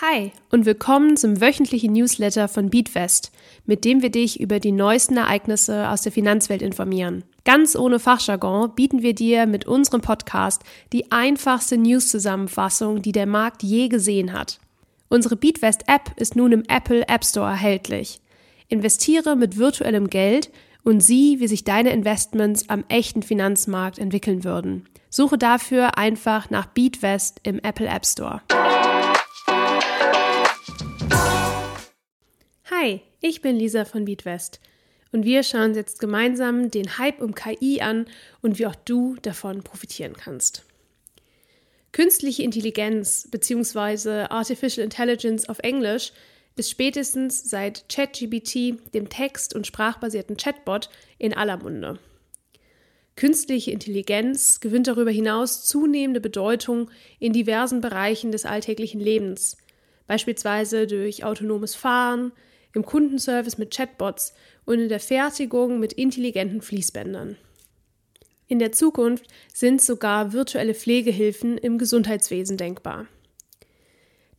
Hi und willkommen zum wöchentlichen Newsletter von Beatfest, mit dem wir dich über die neuesten Ereignisse aus der Finanzwelt informieren. Ganz ohne Fachjargon bieten wir dir mit unserem Podcast die einfachste News-Zusammenfassung, die der Markt je gesehen hat. Unsere Beatfest-App ist nun im Apple App Store erhältlich. Investiere mit virtuellem Geld und sieh, wie sich deine Investments am echten Finanzmarkt entwickeln würden. Suche dafür einfach nach Beatwest im Apple App Store. Hi, ich bin Lisa von Beatwest und wir schauen uns jetzt gemeinsam den Hype um KI an und wie auch du davon profitieren kannst. Künstliche Intelligenz bzw. Artificial Intelligence auf Englisch ist spätestens seit ChatGPT, dem text- und sprachbasierten Chatbot, in aller Munde. Künstliche Intelligenz gewinnt darüber hinaus zunehmende Bedeutung in diversen Bereichen des alltäglichen Lebens, beispielsweise durch autonomes Fahren, im Kundenservice mit Chatbots und in der Fertigung mit intelligenten Fließbändern. In der Zukunft sind sogar virtuelle Pflegehilfen im Gesundheitswesen denkbar.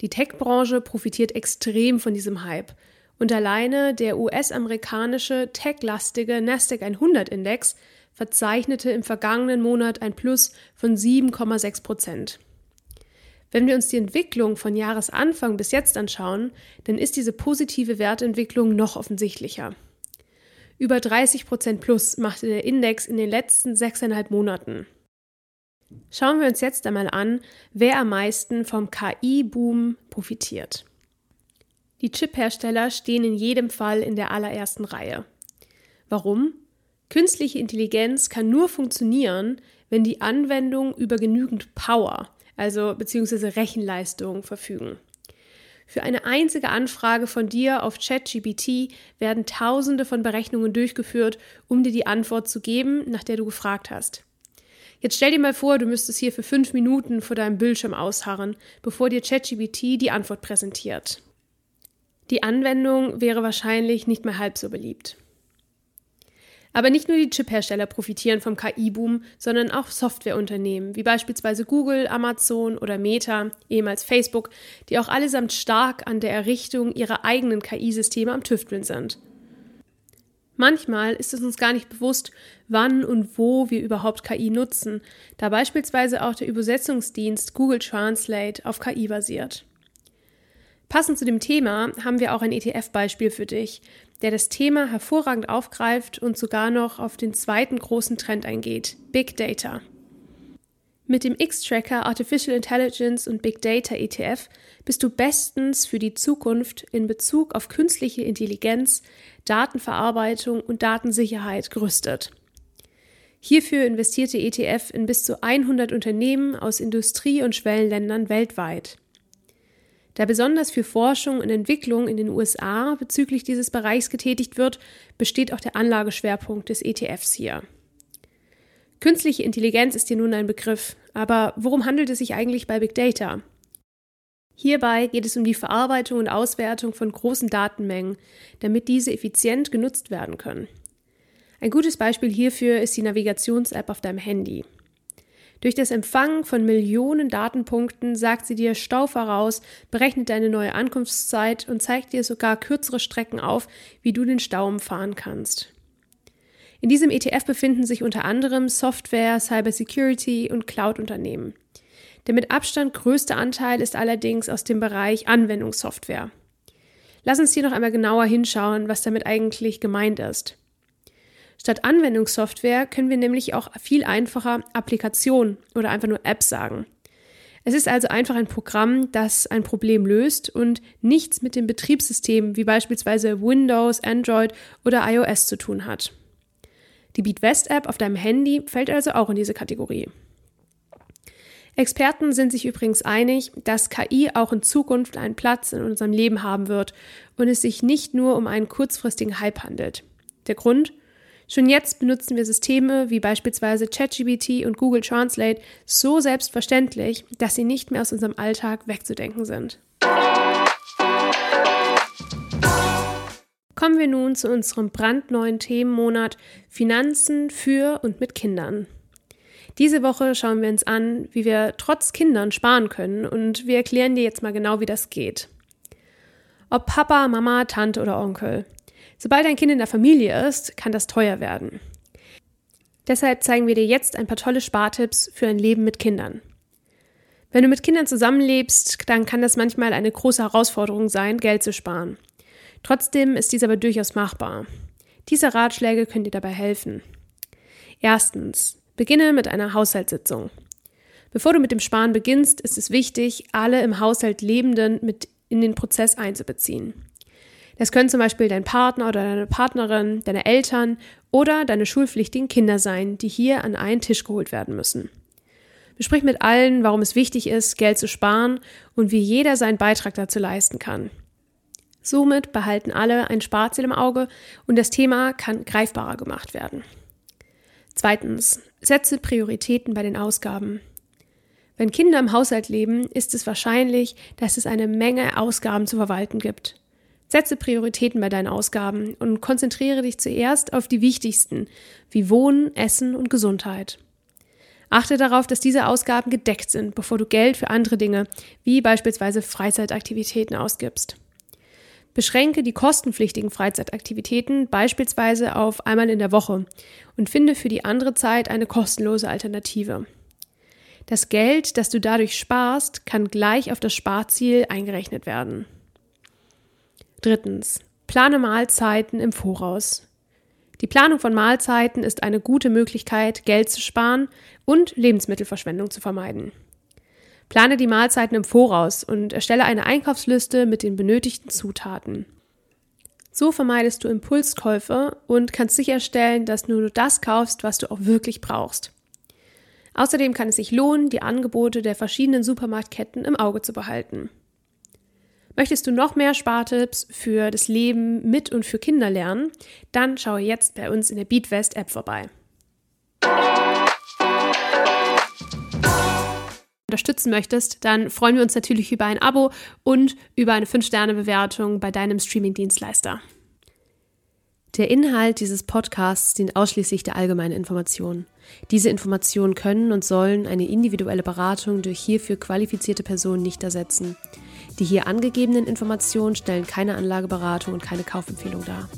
Die Tech-Branche profitiert extrem von diesem Hype und alleine der US-amerikanische tech-lastige Nasdaq 100-Index verzeichnete im vergangenen Monat ein Plus von 7,6 Prozent. Wenn wir uns die Entwicklung von Jahresanfang bis jetzt anschauen, dann ist diese positive Wertentwicklung noch offensichtlicher. Über 30 Prozent plus machte der Index in den letzten sechseinhalb Monaten. Schauen wir uns jetzt einmal an, wer am meisten vom KI-Boom profitiert. Die Chip-Hersteller stehen in jedem Fall in der allerersten Reihe. Warum? Künstliche Intelligenz kann nur funktionieren, wenn die Anwendung über genügend Power, also beziehungsweise Rechenleistung verfügen. Für eine einzige Anfrage von dir auf ChatGPT werden Tausende von Berechnungen durchgeführt, um dir die Antwort zu geben, nach der du gefragt hast. Jetzt stell dir mal vor, du müsstest hier für fünf Minuten vor deinem Bildschirm ausharren, bevor dir ChatGPT die Antwort präsentiert. Die Anwendung wäre wahrscheinlich nicht mehr halb so beliebt. Aber nicht nur die Chiphersteller profitieren vom KI-Boom, sondern auch Softwareunternehmen, wie beispielsweise Google, Amazon oder Meta, ehemals Facebook, die auch allesamt stark an der Errichtung ihrer eigenen KI-Systeme am Tüfteln sind. Manchmal ist es uns gar nicht bewusst, wann und wo wir überhaupt KI nutzen, da beispielsweise auch der Übersetzungsdienst Google Translate auf KI basiert. Passend zu dem Thema haben wir auch ein ETF-Beispiel für dich, der das Thema hervorragend aufgreift und sogar noch auf den zweiten großen Trend eingeht, Big Data. Mit dem X-Tracker Artificial Intelligence und Big Data ETF bist du bestens für die Zukunft in Bezug auf künstliche Intelligenz, Datenverarbeitung und Datensicherheit gerüstet. Hierfür investiert der ETF in bis zu 100 Unternehmen aus Industrie- und Schwellenländern weltweit. Da besonders für Forschung und Entwicklung in den USA bezüglich dieses Bereichs getätigt wird, besteht auch der Anlageschwerpunkt des ETFs hier. Künstliche Intelligenz ist hier nun ein Begriff, aber worum handelt es sich eigentlich bei Big Data? Hierbei geht es um die Verarbeitung und Auswertung von großen Datenmengen, damit diese effizient genutzt werden können. Ein gutes Beispiel hierfür ist die Navigations-App auf deinem Handy. Durch das Empfangen von Millionen Datenpunkten sagt sie dir Stau voraus, berechnet deine neue Ankunftszeit und zeigt dir sogar kürzere Strecken auf, wie du den Stau umfahren kannst. In diesem ETF befinden sich unter anderem Software, Cybersecurity und Cloud-Unternehmen. Der mit Abstand größte Anteil ist allerdings aus dem Bereich Anwendungssoftware. Lass uns hier noch einmal genauer hinschauen, was damit eigentlich gemeint ist. Statt Anwendungssoftware können wir nämlich auch viel einfacher Applikation oder einfach nur App sagen. Es ist also einfach ein Programm, das ein Problem löst und nichts mit dem Betriebssystem wie beispielsweise Windows, Android oder iOS zu tun hat. Die BeatWest App auf deinem Handy fällt also auch in diese Kategorie. Experten sind sich übrigens einig, dass KI auch in Zukunft einen Platz in unserem Leben haben wird und es sich nicht nur um einen kurzfristigen Hype handelt. Der Grund? Schon jetzt benutzen wir Systeme wie beispielsweise ChatGPT und Google Translate so selbstverständlich, dass sie nicht mehr aus unserem Alltag wegzudenken sind. Kommen wir nun zu unserem brandneuen Themenmonat Finanzen für und mit Kindern. Diese Woche schauen wir uns an, wie wir trotz Kindern sparen können und wir erklären dir jetzt mal genau, wie das geht. Ob Papa, Mama, Tante oder Onkel. Sobald ein Kind in der Familie ist, kann das teuer werden. Deshalb zeigen wir dir jetzt ein paar tolle Spartipps für ein Leben mit Kindern. Wenn du mit Kindern zusammenlebst, dann kann das manchmal eine große Herausforderung sein, Geld zu sparen. Trotzdem ist dies aber durchaus machbar. Diese Ratschläge können dir dabei helfen. Erstens, beginne mit einer Haushaltssitzung. Bevor du mit dem Sparen beginnst, ist es wichtig, alle im Haushalt Lebenden mit in den Prozess einzubeziehen. Das können zum Beispiel dein Partner oder deine Partnerin, deine Eltern oder deine schulpflichtigen Kinder sein, die hier an einen Tisch geholt werden müssen. Besprich mit allen, warum es wichtig ist, Geld zu sparen und wie jeder seinen Beitrag dazu leisten kann. Somit behalten alle ein Sparziel im Auge und das Thema kann greifbarer gemacht werden. Zweitens, setze Prioritäten bei den Ausgaben. Wenn Kinder im Haushalt leben, ist es wahrscheinlich, dass es eine Menge Ausgaben zu verwalten gibt. Setze Prioritäten bei deinen Ausgaben und konzentriere dich zuerst auf die wichtigsten, wie Wohnen, Essen und Gesundheit. Achte darauf, dass diese Ausgaben gedeckt sind, bevor du Geld für andere Dinge, wie beispielsweise Freizeitaktivitäten, ausgibst. Beschränke die kostenpflichtigen Freizeitaktivitäten beispielsweise auf einmal in der Woche und finde für die andere Zeit eine kostenlose Alternative. Das Geld, das du dadurch sparst, kann gleich auf das Sparziel eingerechnet werden. Drittens. Plane Mahlzeiten im Voraus. Die Planung von Mahlzeiten ist eine gute Möglichkeit, Geld zu sparen und Lebensmittelverschwendung zu vermeiden. Plane die Mahlzeiten im Voraus und erstelle eine Einkaufsliste mit den benötigten Zutaten. So vermeidest du Impulskäufe und kannst sicherstellen, dass du nur das kaufst, was du auch wirklich brauchst. Außerdem kann es sich lohnen, die Angebote der verschiedenen Supermarktketten im Auge zu behalten. Möchtest du noch mehr Spartipps für das Leben mit und für Kinder lernen? Dann schaue jetzt bei uns in der Beatwest App vorbei. unterstützen möchtest, dann freuen wir uns natürlich über ein Abo und über eine 5-Sterne-Bewertung bei deinem Streaming-Dienstleister. Der Inhalt dieses Podcasts dient ausschließlich der allgemeinen Information. Diese Informationen können und sollen eine individuelle Beratung durch hierfür qualifizierte Personen nicht ersetzen. Die hier angegebenen Informationen stellen keine Anlageberatung und keine Kaufempfehlung dar.